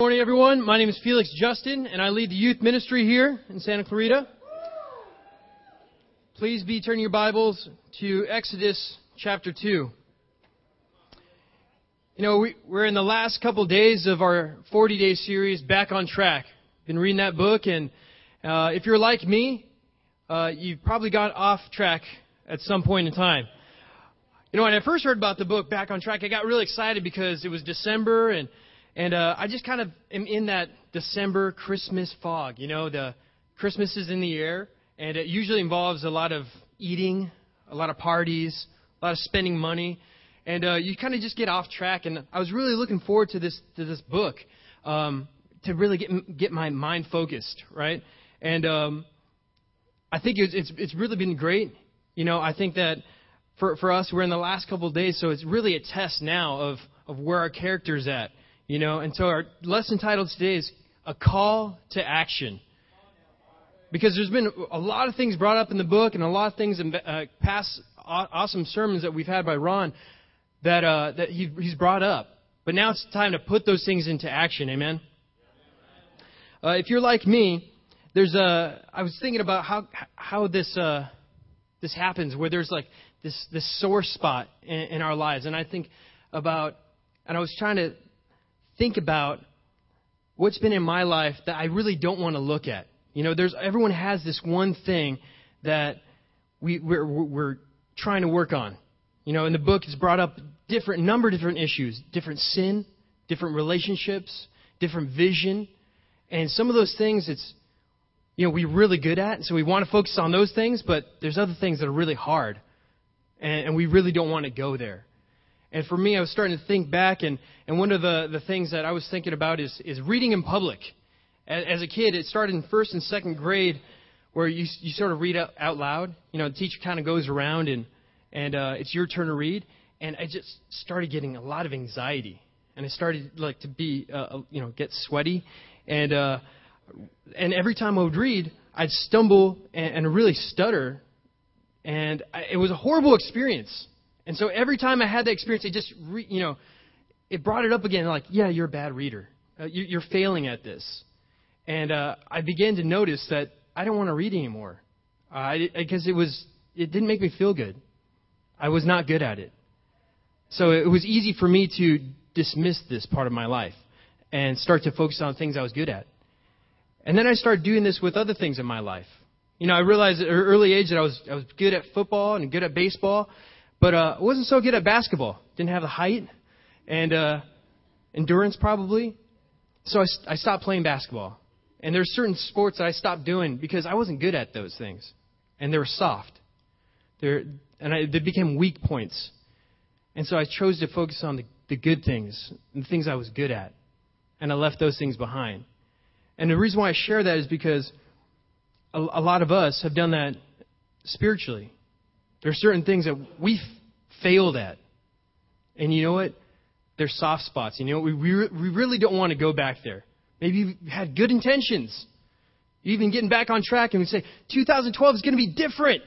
morning, everyone. My name is Felix Justin, and I lead the youth ministry here in Santa Clarita. Please be turning your Bibles to Exodus chapter 2. You know, we, are in the last couple days of our 40 day series, Back on Track. Been reading that book, and uh, if you're like me, uh, you've probably got off track at some point in time. You know, when I first heard about the book, Back on Track, I got really excited because it was December and and uh, I just kind of am in that December Christmas fog. You know, the Christmas is in the air, and it usually involves a lot of eating, a lot of parties, a lot of spending money, and uh, you kind of just get off track. And I was really looking forward to this to this book um, to really get get my mind focused, right? And um, I think it's, it's it's really been great. You know, I think that for for us, we're in the last couple of days, so it's really a test now of of where our character's at you know, and so our lesson title today is A Call to Action. Because there's been a lot of things brought up in the book and a lot of things in uh, past awesome sermons that we've had by Ron that, uh, that he, he's brought up. But now it's time to put those things into action. Amen? Uh, if you're like me, there's a. I was thinking about how how this uh, this happens, where there's like this this sore spot in, in our lives, and I think about, and I was trying to think about what's been in my life that I really don't want to look at. You know, there's everyone has this one thing that we, we're, we're trying to work on. You know, in the book, it's brought up different number of different issues, different sin, different relationships, different vision, and some of those things it's you know we're really good at, so we want to focus on those things. But there's other things that are really hard, and, and we really don't want to go there. And for me, I was starting to think back, and, and one of the, the things that I was thinking about is, is reading in public. As, as a kid, it started in first and second grade, where you, you sort of read out, out loud. You know, the teacher kind of goes around, and, and uh, it's your turn to read. And I just started getting a lot of anxiety, and I started like to be, uh, uh you know, get sweaty, and uh, and every time I would read, I'd stumble and, and really stutter, and I, it was a horrible experience. And so every time I had that experience, it just, re, you know, it brought it up again. Like, yeah, you're a bad reader. Uh, you, you're failing at this. And uh, I began to notice that I don't want to read anymore because uh, it was it didn't make me feel good. I was not good at it. So it was easy for me to dismiss this part of my life and start to focus on things I was good at. And then I started doing this with other things in my life. You know, I realized at an early age that I was I was good at football and good at baseball, but uh, wasn't so good at basketball. Didn't have the height and uh, endurance probably. So I, I stopped playing basketball. And there's certain sports that I stopped doing because I wasn't good at those things, and they were soft. They're, and I, they became weak points. And so I chose to focus on the, the good things, the things I was good at, and I left those things behind. And the reason why I share that is because a, a lot of us have done that spiritually. There are certain things that we failed at. And you know what? They're soft spots. You know what? We, re- we really don't want to go back there. Maybe you had good intentions. You're even getting back on track and we say, 2012 is going to be different.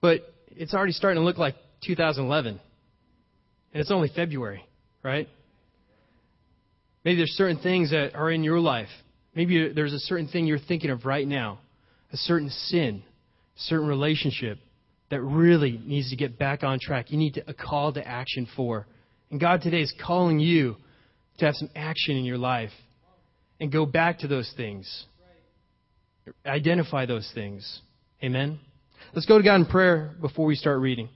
But it's already starting to look like 2011. And it's only February, right? Maybe there's certain things that are in your life. Maybe there's a certain thing you're thinking of right now, a certain sin, a certain relationship, that really needs to get back on track. You need to, a call to action for. And God today is calling you to have some action in your life and go back to those things. Identify those things. Amen. Let's go to God in prayer before we start reading.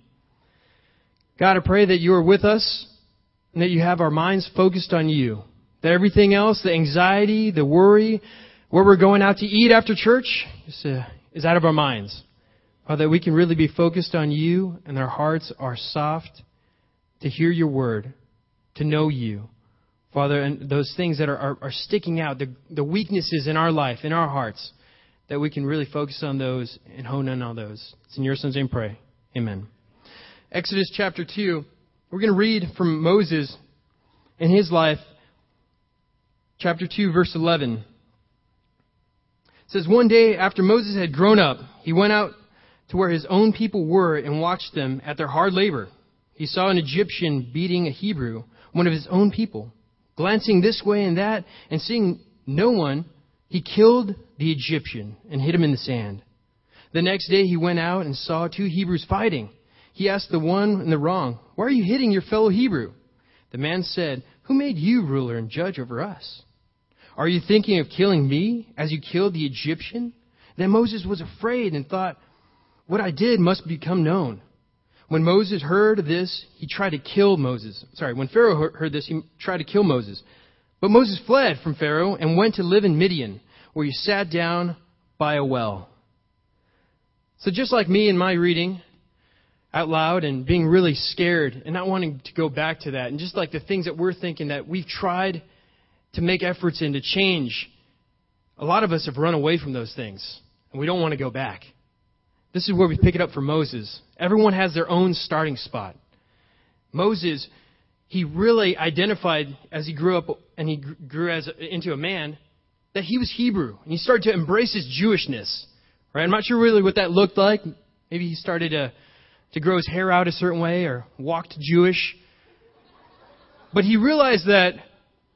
God, I pray that you are with us and that you have our minds focused on you. That everything else, the anxiety, the worry, where we're going out to eat after church, is, uh, is out of our minds. Father, that we can really be focused on you and our hearts are soft to hear your word, to know you. Father, and those things that are, are, are sticking out, the, the weaknesses in our life, in our hearts, that we can really focus on those and hone in on those. It's in your son's name pray. Amen. Exodus chapter 2. We're going to read from Moses in his life, chapter 2, verse 11. It says, One day after Moses had grown up, he went out to where his own people were and watched them at their hard labor. He saw an Egyptian beating a Hebrew, one of his own people. Glancing this way and that, and seeing no one, he killed the Egyptian and hid him in the sand. The next day he went out and saw two Hebrews fighting. He asked the one in the wrong, Why are you hitting your fellow Hebrew? The man said, Who made you ruler and judge over us? Are you thinking of killing me as you killed the Egyptian? Then Moses was afraid and thought, What I did must become known. When Moses heard this, he tried to kill Moses. Sorry, when Pharaoh heard this, he tried to kill Moses. But Moses fled from Pharaoh and went to live in Midian, where he sat down by a well. So just like me in my reading out loud and being really scared and not wanting to go back to that, and just like the things that we're thinking that we've tried to make efforts in to change, a lot of us have run away from those things, and we don't want to go back. This is where we pick it up for Moses. Everyone has their own starting spot. Moses, he really identified as he grew up and he grew as into a man that he was Hebrew, and he started to embrace his Jewishness. Right? I'm not sure really what that looked like. Maybe he started to to grow his hair out a certain way or walked Jewish. But he realized that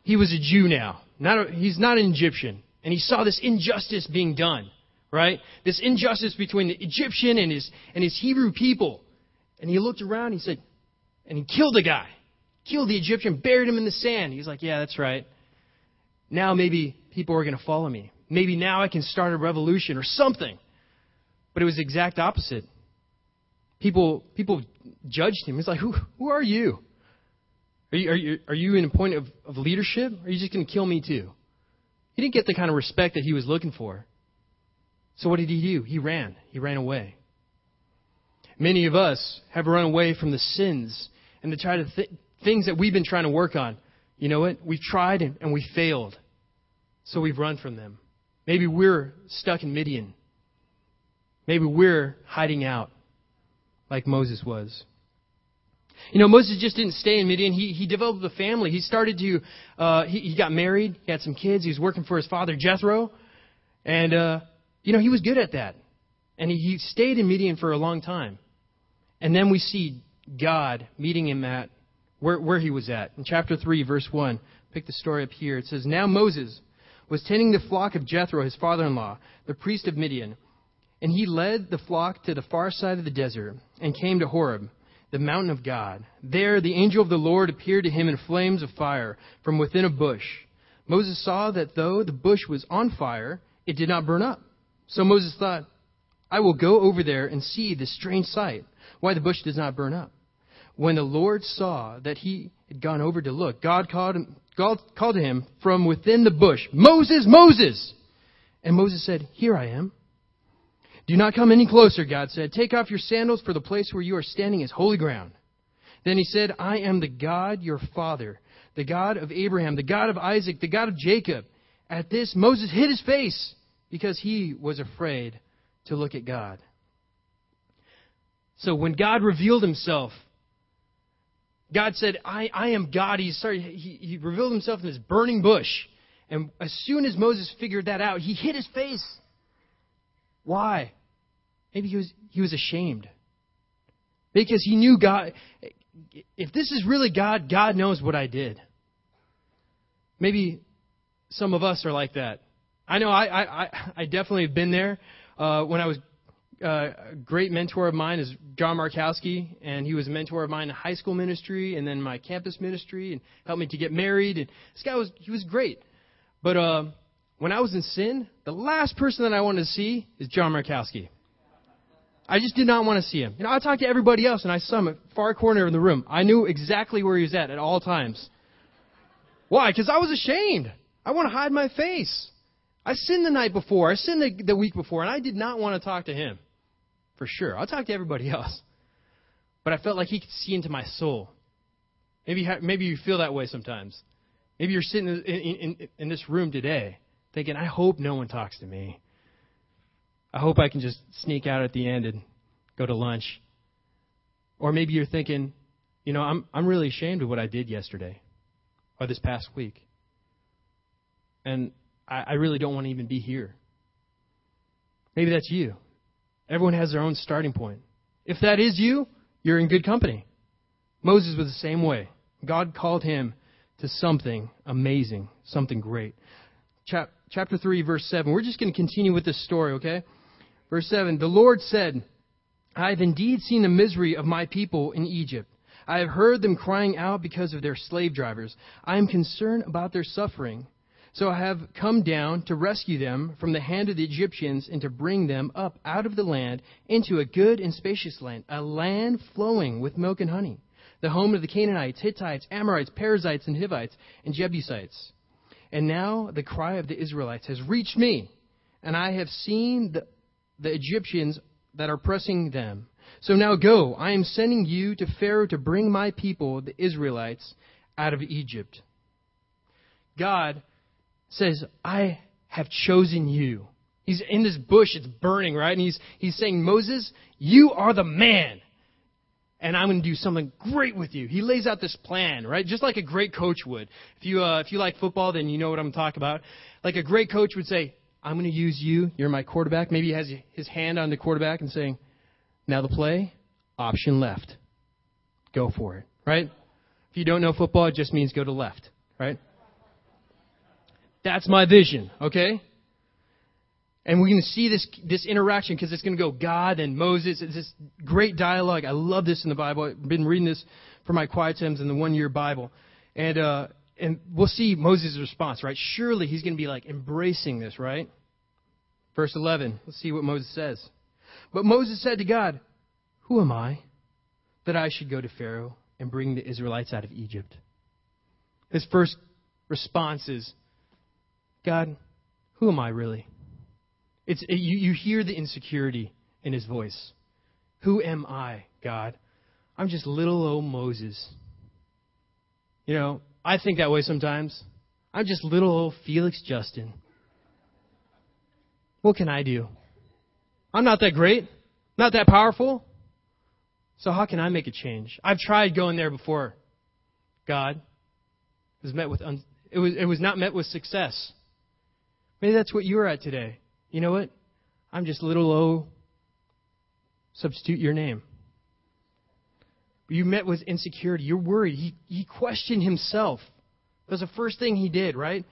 he was a Jew now. Not a, he's not an Egyptian. And he saw this injustice being done, right? This injustice between the Egyptian and his, and his Hebrew people. And he looked around, and he said, and he killed a guy. Killed the Egyptian, buried him in the sand. He's like, yeah, that's right. Now maybe people are going to follow me. Maybe now I can start a revolution or something. But it was the exact opposite. People, people judged him. He's like, who, who are you? Are you, are you, are you in a point of, of leadership? Or are you just going to kill me too? He didn't get the kind of respect that he was looking for. So what did he do? He ran. He ran away. Many of us have run away from the sins and the try to th- things that we've been trying to work on. You know what? We've tried and, and we failed. So we've run from them. Maybe we're stuck in Midian. Maybe we're hiding out like Moses was. You know, Moses just didn't stay in Midian. He, he developed a family. He started to, uh, he, he got married. He had some kids. He was working for his father, Jethro. And, uh, you know, he was good at that. And he, stayed in Midian for a long time. And then we see God meeting him at where, where he was at. In chapter 3, verse 1, pick the story up here. It says, Now Moses was tending the flock of Jethro, his father in law, the priest of Midian. And he led the flock to the far side of the desert and came to Horeb, the mountain of God. There the angel of the Lord appeared to him in flames of fire from within a bush. Moses saw that though the bush was on fire, it did not burn up. So Moses thought, I will go over there and see this strange sight, why the bush does not burn up. When the Lord saw that he had gone over to look, God called, him, God called to him from within the bush, Moses, Moses! And Moses said, Here I am. Do not come any closer, God said. Take off your sandals, for the place where you are standing is holy ground. Then he said, I am the God, your father, the God of Abraham, the God of Isaac, the God of Jacob. At this, Moses hid his face because he was afraid to look at God. So when God revealed himself, God said, I, I am God. He, started, he, he revealed himself in this burning bush. And as soon as Moses figured that out, he hid his face. Why? Maybe he was, he was ashamed. Because he knew God. If this is really God, God knows what I did. Maybe some of us are like that. I know I, I, I definitely have been there. Uh, when I was uh, a great mentor of mine is John Markowski, and he was a mentor of mine in high school ministry and then my campus ministry, and helped me to get married. And this guy was he was great. But uh, when I was in sin, the last person that I wanted to see is John Markowski. I just did not want to see him. You know, I talked to everybody else, and I saw him at far corner in the room. I knew exactly where he was at at all times. Why? Because I was ashamed. I want to hide my face. I sinned the night before. I sinned the, the week before, and I did not want to talk to him. For sure. I'll talk to everybody else. But I felt like he could see into my soul. Maybe, maybe you feel that way sometimes. Maybe you're sitting in, in, in this room today thinking, I hope no one talks to me. I hope I can just sneak out at the end and go to lunch. Or maybe you're thinking, you know, I'm, I'm really ashamed of what I did yesterday or this past week. And I, I really don't want to even be here. Maybe that's you. Everyone has their own starting point. If that is you, you're in good company. Moses was the same way. God called him to something amazing, something great. Chap- chapter 3, verse 7. We're just going to continue with this story, okay? Verse 7 The Lord said, I have indeed seen the misery of my people in Egypt. I have heard them crying out because of their slave drivers. I am concerned about their suffering. So I have come down to rescue them from the hand of the Egyptians and to bring them up out of the land into a good and spacious land, a land flowing with milk and honey, the home of the Canaanites, Hittites, Amorites, Perizzites, and Hivites, and Jebusites. And now the cry of the Israelites has reached me, and I have seen the, the Egyptians that are pressing them. So now go, I am sending you to Pharaoh to bring my people, the Israelites, out of Egypt. God says, I have chosen you. He's in this bush, it's burning, right? And he's, he's saying, Moses, you are the man. And I'm going to do something great with you. He lays out this plan, right? Just like a great coach would. If you, uh, if you like football, then you know what I'm talking about. Like a great coach would say, I'm going to use you. You're my quarterback. Maybe he has his hand on the quarterback and saying, now the play, option left. Go for it, right? If you don't know football, it just means go to left, right? That's my vision, okay? And we're going to see this, this interaction because it's going to go God and Moses. It's this great dialogue. I love this in the Bible. I've been reading this for my quiet times in the one year Bible. And, uh, and we'll see Moses' response, right? Surely he's going to be like embracing this, right? Verse 11. Let's see what Moses says. But Moses said to God, Who am I that I should go to Pharaoh and bring the Israelites out of Egypt? His first response is, God, who am I really? It's, you, you hear the insecurity in his voice. Who am I, God? I'm just little old Moses. You know, I think that way sometimes. I'm just little old Felix Justin. What can I do? I'm not that great, not that powerful. So how can I make a change? I've tried going there before. God it was met with un- it was it was not met with success. Maybe that's what you're at today. You know what? I'm just little low. Substitute your name. You met with insecurity. You're worried. He, he questioned himself. That was the first thing he did, right?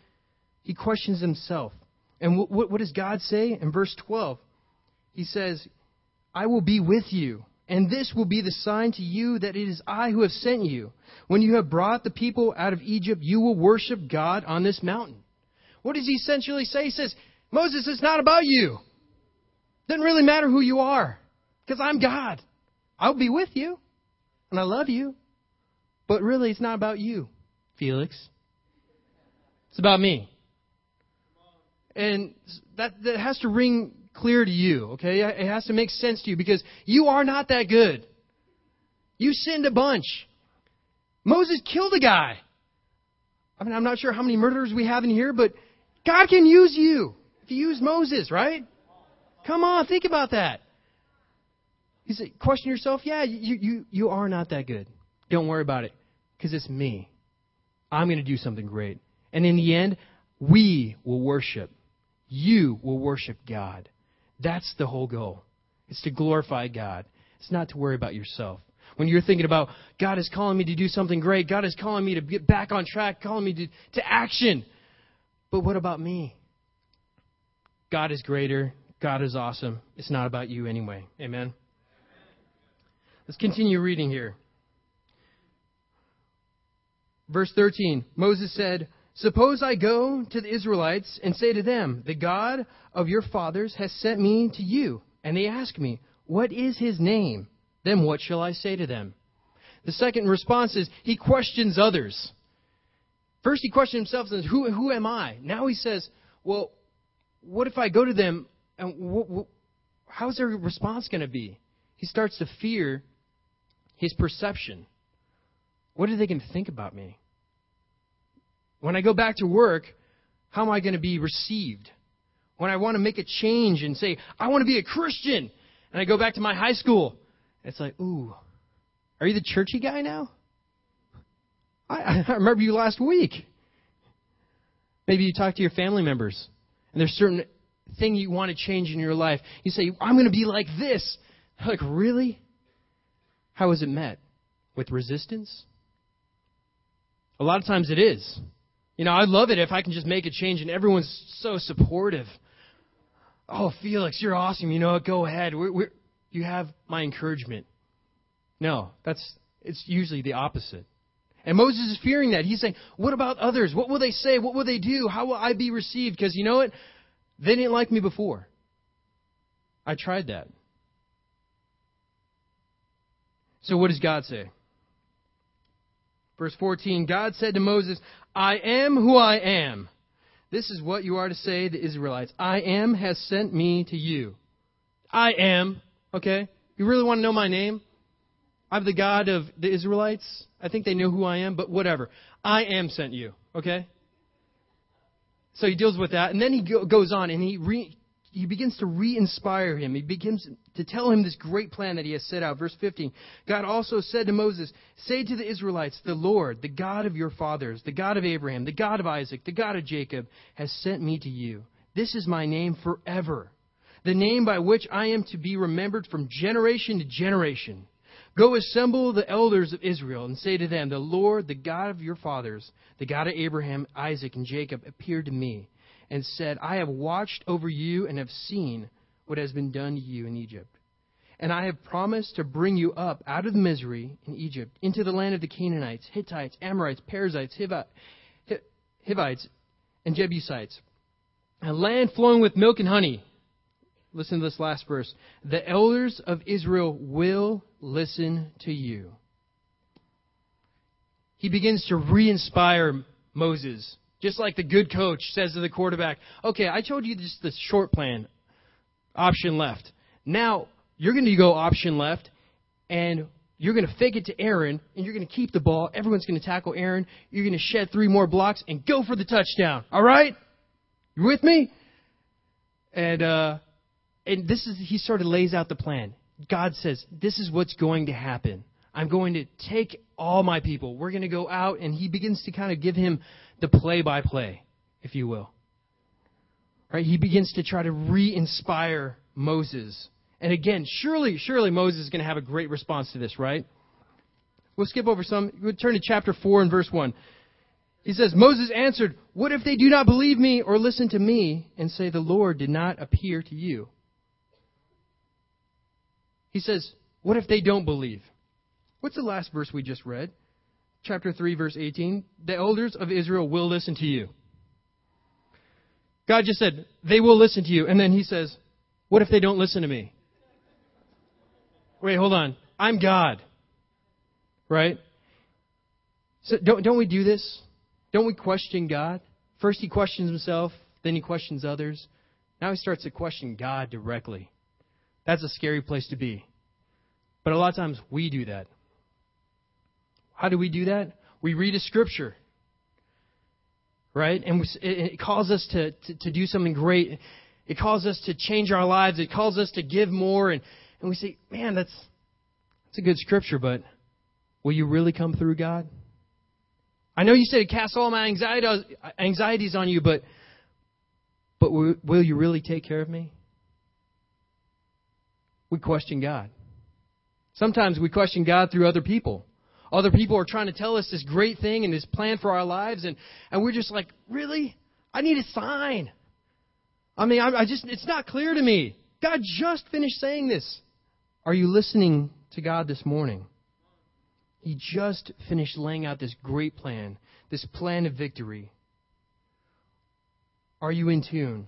He questions himself. And what, what does God say in verse 12? He says, I will be with you, and this will be the sign to you that it is I who have sent you. When you have brought the people out of Egypt, you will worship God on this mountain. What does he essentially say? He says, Moses, it's not about you. It Doesn't really matter who you are, because I'm God. I'll be with you, and I love you. But really, it's not about you, Felix. It's about me. And that, that has to ring clear to you, okay? It has to make sense to you because you are not that good. You sinned a bunch. Moses killed a guy. I mean, I'm not sure how many murderers we have in here, but God can use you if you use Moses, right? Come on, think about that. You say, question yourself, yeah, you, you, you are not that good. Don't worry about it because it's me. I'm going to do something great. And in the end, we will worship. You will worship God. That's the whole goal. It's to glorify God. It's not to worry about yourself. When you're thinking about, God is calling me to do something great, God is calling me to get back on track, calling me to, to action. But what about me? God is greater. God is awesome. It's not about you anyway. Amen. Let's continue reading here. Verse 13 Moses said, Suppose I go to the Israelites and say to them, The God of your fathers has sent me to you. And they ask me, What is his name? Then what shall I say to them? The second response is he questions others. First he questioned himself and says, Who, who am I? Now he says, Well, what if I go to them and wh- wh- how's their response going to be? He starts to fear his perception. What are they going to think about me? When I go back to work, how am I going to be received? When I want to make a change and say, I want to be a Christian, and I go back to my high school, it's like, ooh, are you the churchy guy now? I, I remember you last week. Maybe you talk to your family members, and there's certain thing you want to change in your life. You say, I'm going to be like this. Like, really? How is it met? With resistance? A lot of times it is. You know, I love it if I can just make a change and everyone's so supportive. Oh, Felix, you're awesome. You know what? Go ahead. We're, we're, you have my encouragement. No, that's it's usually the opposite. And Moses is fearing that. He's saying, What about others? What will they say? What will they do? How will I be received? Because you know what? They didn't like me before. I tried that. So what does God say? Verse 14 God said to Moses, I am who I am. This is what you are to say to the Israelites I am has sent me to you. I am. Okay? You really want to know my name? I'm the God of the Israelites. I think they know who I am, but whatever. I am sent you. Okay? So he deals with that, and then he go, goes on and he re, he begins to re-inspire him. He begins to tell him this great plan that he has set out. Verse 15. God also said to Moses, "Say to the Israelites, the Lord, the God of your fathers, the God of Abraham, the God of Isaac, the God of Jacob, has sent me to you. This is my name forever, the name by which I am to be remembered from generation to generation." Go assemble the elders of Israel and say to them, The Lord, the God of your fathers, the God of Abraham, Isaac, and Jacob, appeared to me and said, I have watched over you and have seen what has been done to you in Egypt. And I have promised to bring you up out of the misery in Egypt into the land of the Canaanites, Hittites, Amorites, Perizzites, Hivites, and Jebusites, a land flowing with milk and honey Listen to this last verse. The elders of Israel will listen to you. He begins to re inspire Moses, just like the good coach says to the quarterback, Okay, I told you just the short plan, option left. Now, you're going to go option left, and you're going to fake it to Aaron, and you're going to keep the ball. Everyone's going to tackle Aaron. You're going to shed three more blocks and go for the touchdown. All right? You with me? And uh, and this is he sort of lays out the plan. God says, "This is what's going to happen. I'm going to take all my people. We're going to go out." And he begins to kind of give him the play-by-play, if you will. Right? He begins to try to re-inspire Moses. And again, surely, surely Moses is going to have a great response to this, right? We'll skip over some. We'll turn to chapter 4 and verse 1. He says, Moses answered, What if they do not believe me or listen to me and say, The Lord did not appear to you? He says, What if they don't believe? What's the last verse we just read? Chapter 3, verse 18. The elders of Israel will listen to you. God just said, They will listen to you. And then he says, What if they don't listen to me? Wait, hold on. I'm God. Right? So don't, don't we do this? Don't we question God? First he questions himself, then he questions others. Now he starts to question God directly. That's a scary place to be. But a lot of times we do that. How do we do that? We read a scripture, right? And it calls us to, to, to do something great. It calls us to change our lives. It calls us to give more. And, and we say, man, that's, that's a good scripture, but will you really come through, God? I know you said to cast all my anxieties on you, but, but will you really take care of me? we question God. Sometimes we question God through other people. Other people are trying to tell us this great thing and this plan for our lives, and, and we're just like, really? I need a sign. I mean, I, I just, it's not clear to me. God just finished saying this. Are you listening to God this morning? He just finished laying out this great plan, this plan of victory. Are you in tune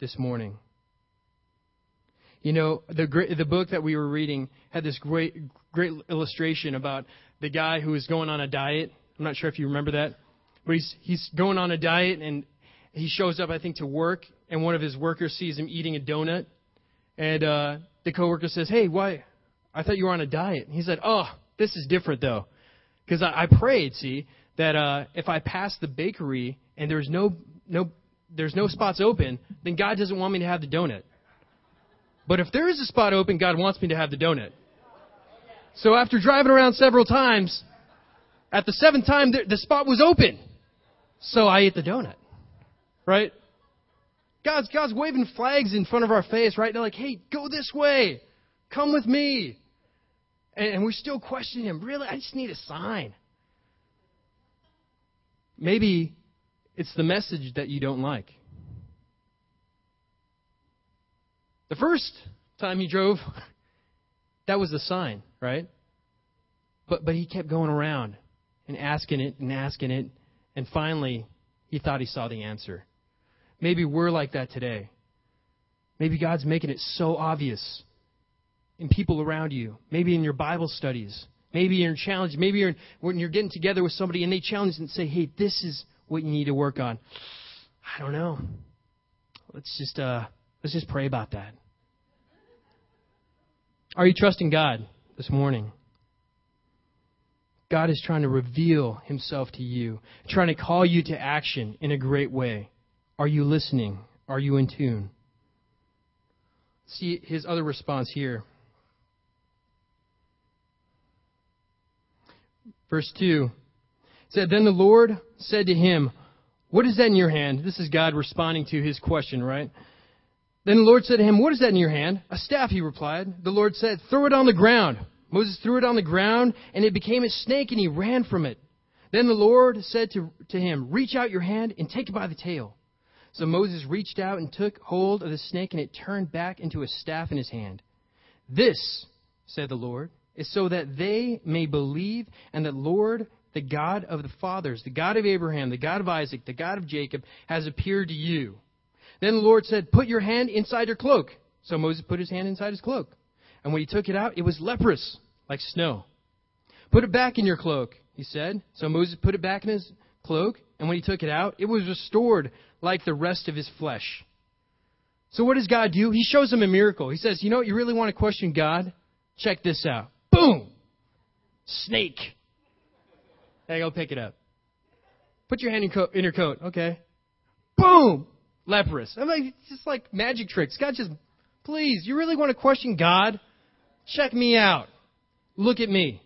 this morning? You know, the the book that we were reading had this great great illustration about the guy who was going on a diet. I'm not sure if you remember that, but he's he's going on a diet and he shows up I think to work and one of his workers sees him eating a donut and uh, the coworker says, "Hey, why? I thought you were on a diet." And he said, "Oh, this is different though, because I, I prayed, see, that uh, if I pass the bakery and there's no no there's no spots open, then God doesn't want me to have the donut." But if there is a spot open, God wants me to have the donut. So after driving around several times, at the seventh time, the, spot was open. So I ate the donut. Right? God's, God's waving flags in front of our face, right? They're like, hey, go this way. Come with me. And, and we're still questioning Him. Really? I just need a sign. maybe it's the message that you don't like. The first time he drove, that was the sign, right? But but he kept going around and asking it and asking it, and finally he thought he saw the answer. Maybe we're like that today. Maybe God's making it so obvious in people around you. Maybe in your Bible studies. Maybe you're challenged. Maybe you're when you're getting together with somebody and they challenge and say, "Hey, this is what you need to work on." I don't know. Let's just uh, let's just pray about that. Are you trusting God this morning? God is trying to reveal himself to you, trying to call you to action in a great way. Are you listening? Are you in tune? See his other response here. Verse 2 said, Then the Lord said to him, What is that in your hand? This is God responding to his question, right? Then the Lord said to him, What is that in your hand? A staff, he replied. The Lord said, Throw it on the ground. Moses threw it on the ground, and it became a snake, and he ran from it. Then the Lord said to, to him, Reach out your hand and take it by the tail. So Moses reached out and took hold of the snake, and it turned back into a staff in his hand. This, said the Lord, is so that they may believe, and that Lord, the God of the fathers, the God of Abraham, the God of Isaac, the God of Jacob, has appeared to you. Then the Lord said, Put your hand inside your cloak. So Moses put his hand inside his cloak. And when he took it out, it was leprous, like snow. Put it back in your cloak, he said. So Moses put it back in his cloak, and when he took it out, it was restored like the rest of his flesh. So what does God do? He shows him a miracle. He says, You know what? You really want to question God? Check this out. Boom! Snake. Hey, go pick it up. Put your hand in, co- in your coat. Okay. Boom! Leprous. I'm like, it's just like magic tricks. God just, please, you really want to question God? Check me out. Look at me.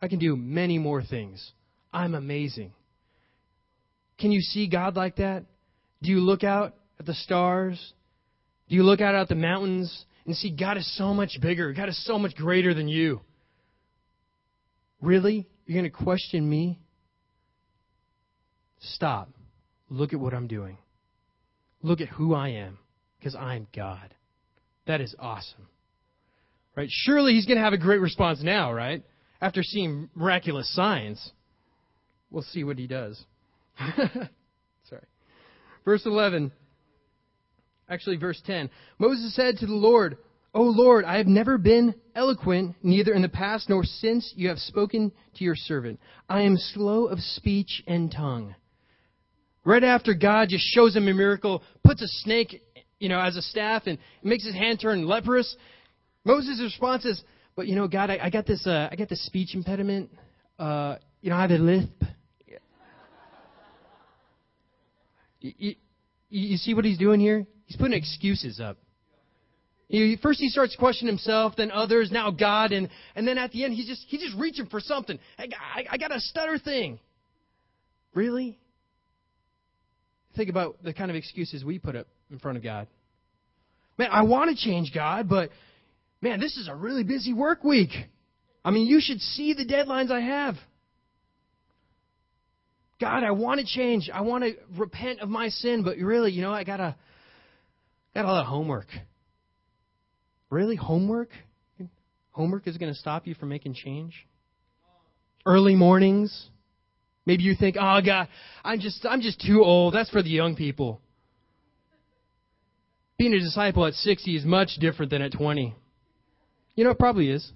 I can do many more things. I'm amazing. Can you see God like that? Do you look out at the stars? Do you look out at the mountains and see God is so much bigger? God is so much greater than you. Really? You're going to question me? Stop. Look at what I'm doing. Look at who I am, because I'm God. That is awesome. Right? Surely he's going to have a great response now, right? After seeing miraculous signs. We'll see what he does. Sorry. Verse 11. Actually, verse 10. Moses said to the Lord, O Lord, I have never been eloquent, neither in the past nor since you have spoken to your servant. I am slow of speech and tongue. Right after God just shows him a miracle, puts a snake, you know, as a staff and makes his hand turn leprous, Moses' response is, "But you know, God, I, I got this, uh, I got this speech impediment. Uh, you know, I have a lisp. You, you, you see what he's doing here? He's putting excuses up. You first he starts questioning himself, then others, now God, and, and then at the end he's just he's just reaching for something. Hey, I, I got a stutter thing. Really? Think about the kind of excuses we put up in front of God. Man, I want to change God, but man, this is a really busy work week. I mean, you should see the deadlines I have. God, I want to change. I want to repent of my sin, but really, you know, I got a got a lot of homework. Really, homework? Homework is going to stop you from making change? Early mornings? Maybe you think, "Oh God, I'm just I'm just too old. That's for the young people." Being a disciple at 60 is much different than at 20. You know, it probably is.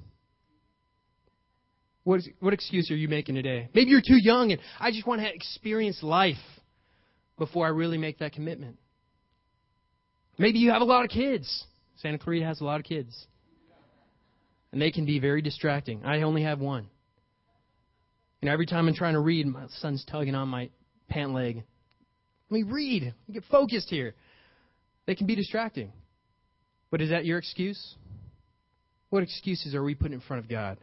What, is, what excuse are you making today? Maybe you're too young and I just want to experience life before I really make that commitment. Maybe you have a lot of kids. Santa Clarita has a lot of kids. And they can be very distracting. I only have one. And every time I'm trying to read, my son's tugging on my pant leg. Let me read. Get focused here. They can be distracting. But is that your excuse? What excuses are we putting in front of God?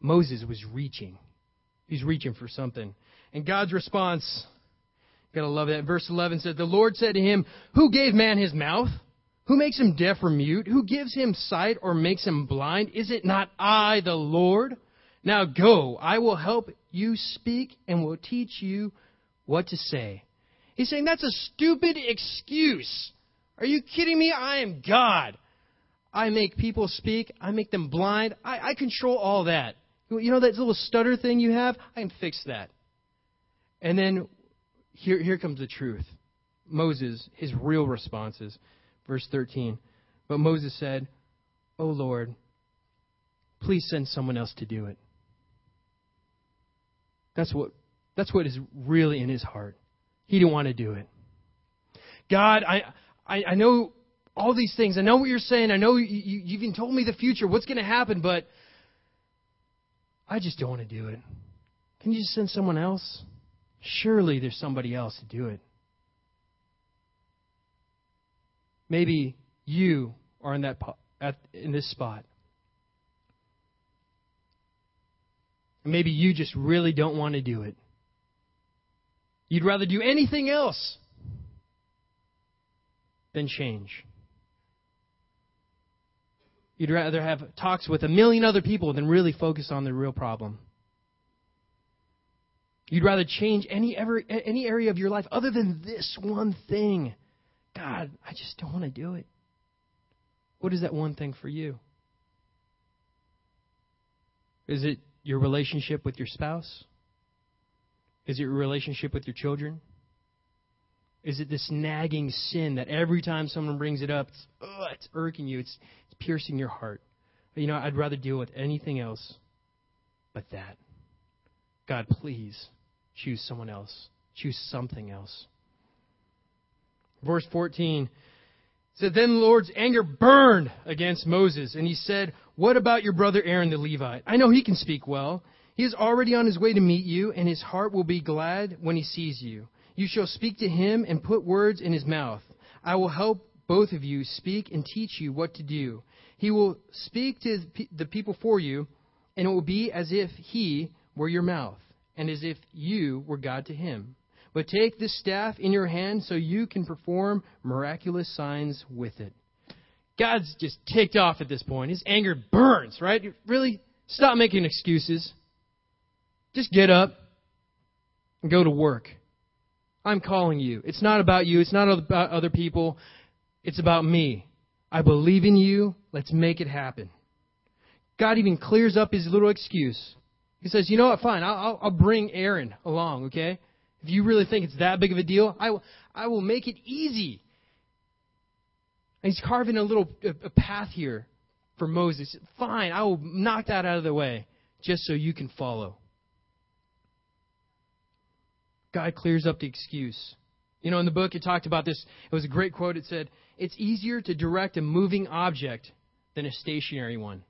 Moses was reaching. He's reaching for something. And God's response, gotta love that. Verse 11 said, The Lord said to him, Who gave man his mouth? Who makes him deaf or mute? Who gives him sight or makes him blind? Is it not I, the Lord? Now go, I will help you speak and will teach you what to say. He's saying that's a stupid excuse. Are you kidding me? I am God. I make people speak. I make them blind. I, I control all that. You know that little stutter thing you have? I can fix that. And then here, here comes the truth. Moses, his real responses. Verse 13. But Moses said, O Lord, please send someone else to do it. That's what, that's what is really in his heart. He didn't want to do it. God, I, I, I know all these things. I know what you're saying. I know you, you, you even told me the future, what's going to happen, but I just don't want to do it. Can you just send someone else? Surely there's somebody else to do it. Maybe you are in that at, in this spot. Maybe you just really don't want to do it. You'd rather do anything else than change. You'd rather have talks with a million other people than really focus on the real problem. You'd rather change any ever any area of your life other than this one thing. God, I just don't want to do it. What is that one thing for you? Is it your relationship with your spouse? Is it your relationship with your children? Is it this nagging sin that every time someone brings it up, it's, oh, it's irking you, it's, it's piercing your heart? But, you know, I'd rather deal with anything else but that. God, please choose someone else. Choose something else. Verse 14 said, Then the Lord's anger burned against Moses, and he said, What about your brother Aaron the Levite? I know he can speak well. He is already on his way to meet you, and his heart will be glad when he sees you. You shall speak to him and put words in his mouth. I will help both of you speak and teach you what to do. He will speak to the people for you, and it will be as if he were your mouth, and as if you were God to him. But take this staff in your hand so you can perform miraculous signs with it. God's just ticked off at this point. His anger burns, right? You Really? Stop making excuses. Just get up and go to work. I'm calling you. It's not about you. It's not about other people. It's about me. I believe in you. Let's make it happen. God even clears up his little excuse. He says, you know what, fine, I'll, I'll bring Aaron along, okay? If you really think it's that big of a deal, I will, I will make it easy. And he's carving a little a path here for Moses. Fine, I will knock that out of the way just so you can follow. God clears up the excuse. You know, in the book, it talked about this. It was a great quote. It said, It's easier to direct a moving object than a stationary one.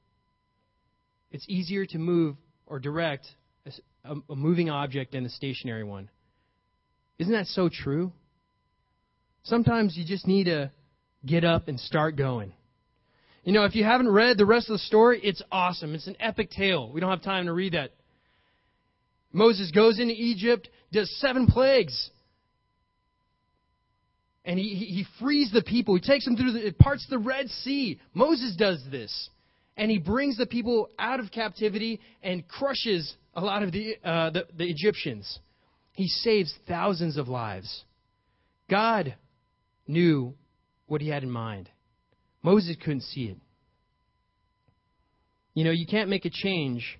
It's easier to move or direct a, a moving object than a stationary one. Isn't that so true? Sometimes you just need to get up and start going. You know, if you haven't read the rest of the story, it's awesome. It's an epic tale. We don't have time to read that. Moses goes into Egypt, does seven plagues. And he, he frees the people. He takes them through the parts of the Red Sea. Moses does this. And he brings the people out of captivity and crushes a lot of the, uh, the, the Egyptians. He saves thousands of lives. God knew what he had in mind. Moses couldn't see it. You know, you can't make a change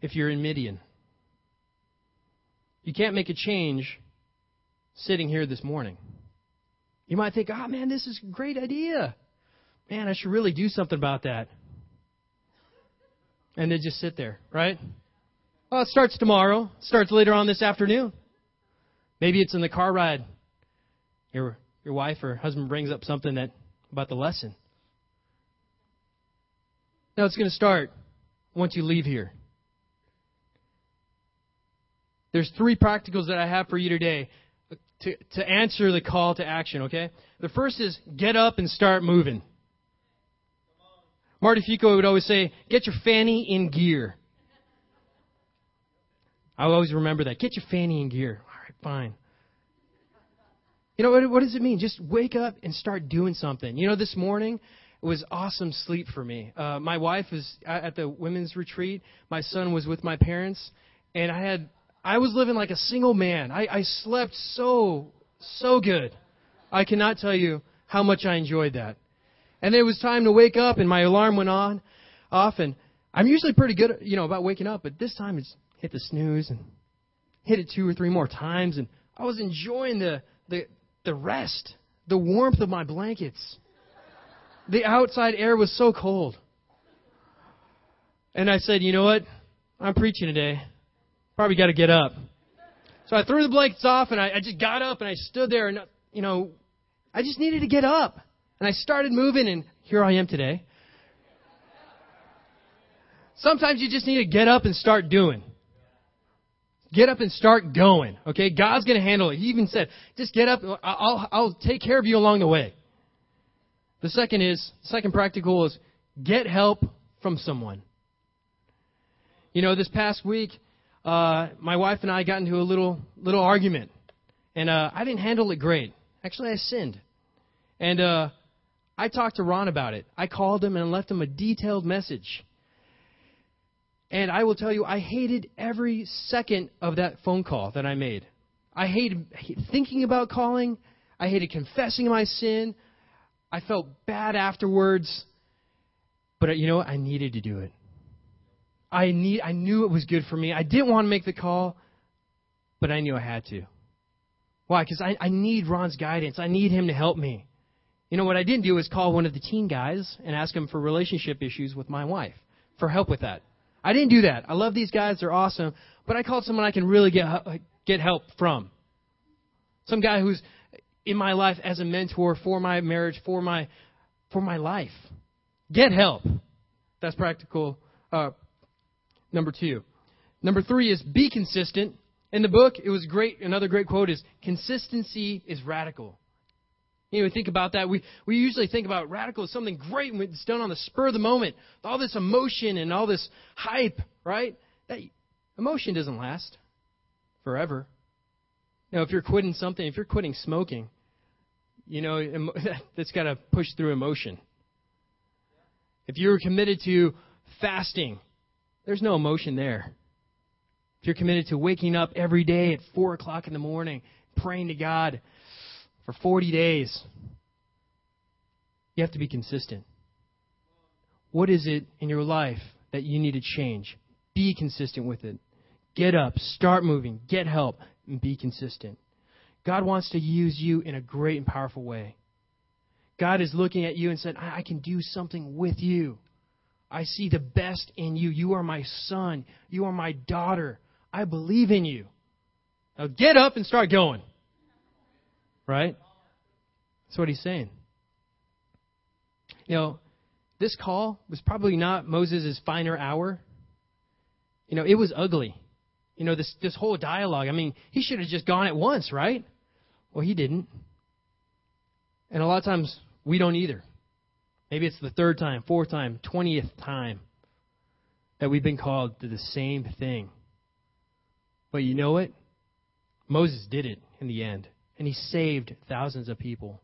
if you're in Midian. You can't make a change sitting here this morning. You might think, oh man, this is a great idea. Man, I should really do something about that. And then just sit there, right? Well, it starts tomorrow. It starts later on this afternoon. Maybe it's in the car ride. Your your wife or husband brings up something that about the lesson. Now it's going to start once you leave here. There's three practicals that I have for you today to, to answer the call to action, okay? The first is get up and start moving. Marty Fico would always say, get your fanny in gear. I always remember that. Get your fanny in gear. All right, fine. You know, what, what does it mean? Just wake up and start doing something. You know, this morning, it was awesome sleep for me. Uh, my wife was at the women's retreat. My son was with my parents, and I had I was living like a single man. I, I slept so so good. I cannot tell you how much I enjoyed that. And it was time to wake up, and my alarm went on off, and I'm usually pretty good, you know, about waking up, but this time it's hit the snooze and hit it two or three more times, and I was enjoying the the the rest, the warmth of my blankets. The outside air was so cold. And I said, you know what? I'm preaching today. Probably got to get up. So I threw the blankets off and I, I just got up and I stood there and, you know, I just needed to get up. And I started moving and here I am today. Sometimes you just need to get up and start doing. Get up and start going. Okay? God's going to handle it. He even said, just get up. I'll, I'll take care of you along the way. The second is, second practical is get help from someone. You know, this past week, uh, my wife and I got into a little little argument, and uh, I didn't handle it great. Actually, I sinned, and uh, I talked to Ron about it. I called him and left him a detailed message. And I will tell you, I hated every second of that phone call that I made. I hated thinking about calling. I hated confessing my sin. I felt bad afterwards, but you know what? I needed to do it. I need I knew it was good for me. I didn't want to make the call, but I knew I had to. Why? Because I, I need Ron's guidance. I need him to help me. You know what I didn't do was call one of the teen guys and ask him for relationship issues with my wife for help with that. I didn't do that. I love these guys; they're awesome. But I called someone I can really get get help from. Some guy who's in my life as a mentor for my marriage, for my for my life. Get help. That's practical. Uh, number two. Number three is be consistent. In the book, it was great. Another great quote is consistency is radical. You know, think about that. We we usually think about radical as something great when it's done on the spur of the moment. All this emotion and all this hype, right? That emotion doesn't last forever. Now, if you're quitting something, if you're quitting smoking, you know, that's got to push through emotion. If you're committed to fasting, there's no emotion there. If you're committed to waking up every day at 4 o'clock in the morning, praying to God for 40 days, you have to be consistent. What is it in your life that you need to change? Be consistent with it. Get up, start moving, get help, and be consistent. God wants to use you in a great and powerful way. God is looking at you and said, I, can do something with you. I see the best in you. You are my son. You are my daughter. I believe in you. Now get up and start going. Right? That's what he's saying. You know, this call was probably not Moses' finer hour. You know, it was ugly. You know, this, this whole dialogue. I mean, he should have just gone at once, right? Well, he didn't. And a lot of times we don't either. Maybe it's the third time, fourth time, twentieth time that we've been called to the same thing. But you know what? Moses did it in the end, and he saved thousands of people.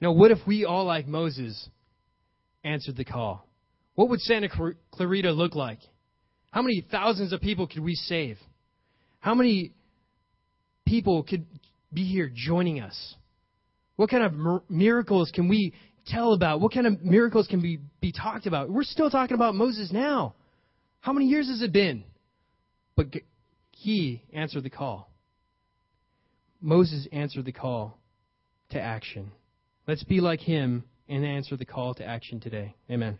Now, what if we all, like Moses, answered the call? What would Santa Clarita look like? How many thousands of people could we save? How many people could be here joining us? What kind of miracles can we tell about? What kind of miracles can be, be talked about? We're still talking about Moses now. How many years has it been? But he answered the call. Moses answered the call to action. Let's be like him and answer the call to action today. Amen.